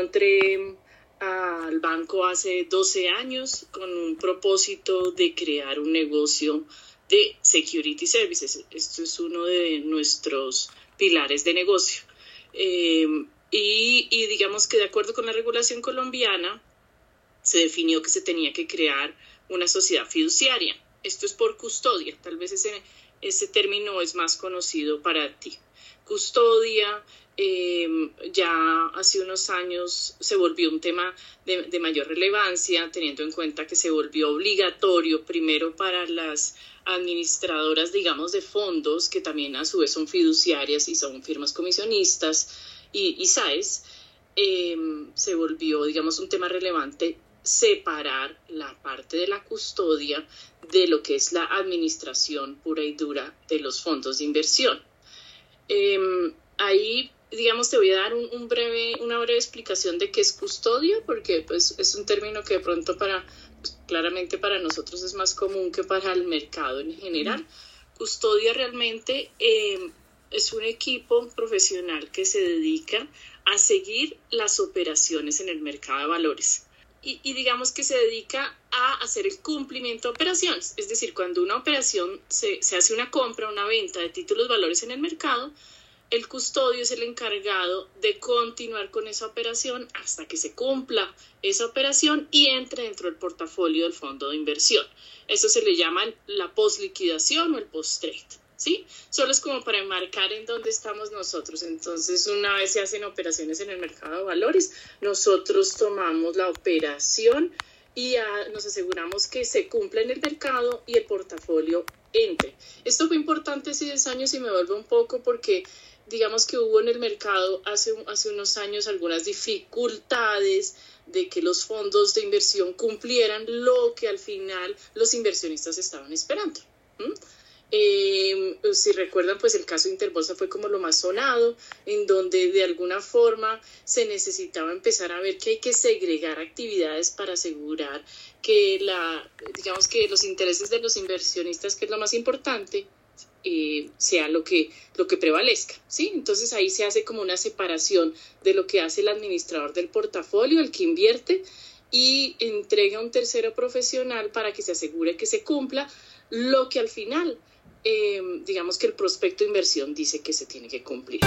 Entré al banco hace 12 años con un propósito de crear un negocio de security services. Esto es uno de nuestros pilares de negocio. Y, y, digamos que de acuerdo con la regulación colombiana, se definió que se tenía que crear una sociedad fiduciaria. Esto es por custodia, tal vez ese, ese término es más conocido para ti. Custodia Em, ya hace unos años se volvió un tema de, mayor relevancia, teniendo en cuenta que se volvió obligatorio primero para las administradoras, digamos, de fondos, que también a su vez son fiduciarias y son firmas comisionistas y, SAES, em, se volvió, digamos, un tema relevante separar la parte de la custodia de lo que es la administración pura y dura de los fondos de inversión. Em, ahí digamos, te voy a dar un, breve, una breve explicación de qué es custodia, porque pues, es un término que de pronto para, pues, claramente para nosotros es más común que para el mercado en general. Custodia realmente em, es un equipo profesional que se dedica a seguir las operaciones en el mercado de valores. Y, digamos que se dedica a hacer el cumplimiento de operaciones. Es decir, cuando una operación se, se hace una compra, una venta de títulos valores en el mercado, el custodio es el encargado de continuar con esa operación hasta que se cumpla esa operación y entre dentro del portafolio del fondo de inversión. Eso se le llama la post-liquidación o el post-trade. ¿Sí? Solo es como para enmarcar en dónde estamos nosotros. Entonces, una vez se hacen operaciones en el mercado de valores, nosotros tomamos la operación y nos aseguramos que se cumpla en el mercado y el portafolio entre. Esto fue importante hace 10 años y me vuelve un poco porque digamos que hubo en el mercado hace, hace unos años algunas dificultades de que los fondos de inversión cumplieran lo que al final los inversionistas estaban esperando. Eh, si recuerdan, pues el caso de Interbolsa fue como lo más sonado, en donde de alguna forma se necesitaba empezar a ver que hay que segregar actividades para asegurar que la, digamos que los intereses de los inversionistas, que es lo más importante, eh, sea lo que, lo que prevalezca, ¿sí? Entonces ahí se hace como una separación de lo que hace el administrador del portafolio, el que invierte, y entrega a un tercero profesional para que se asegure que se cumpla lo que al final, eh, digamos que el prospecto de inversión dice que se tiene que cumplir.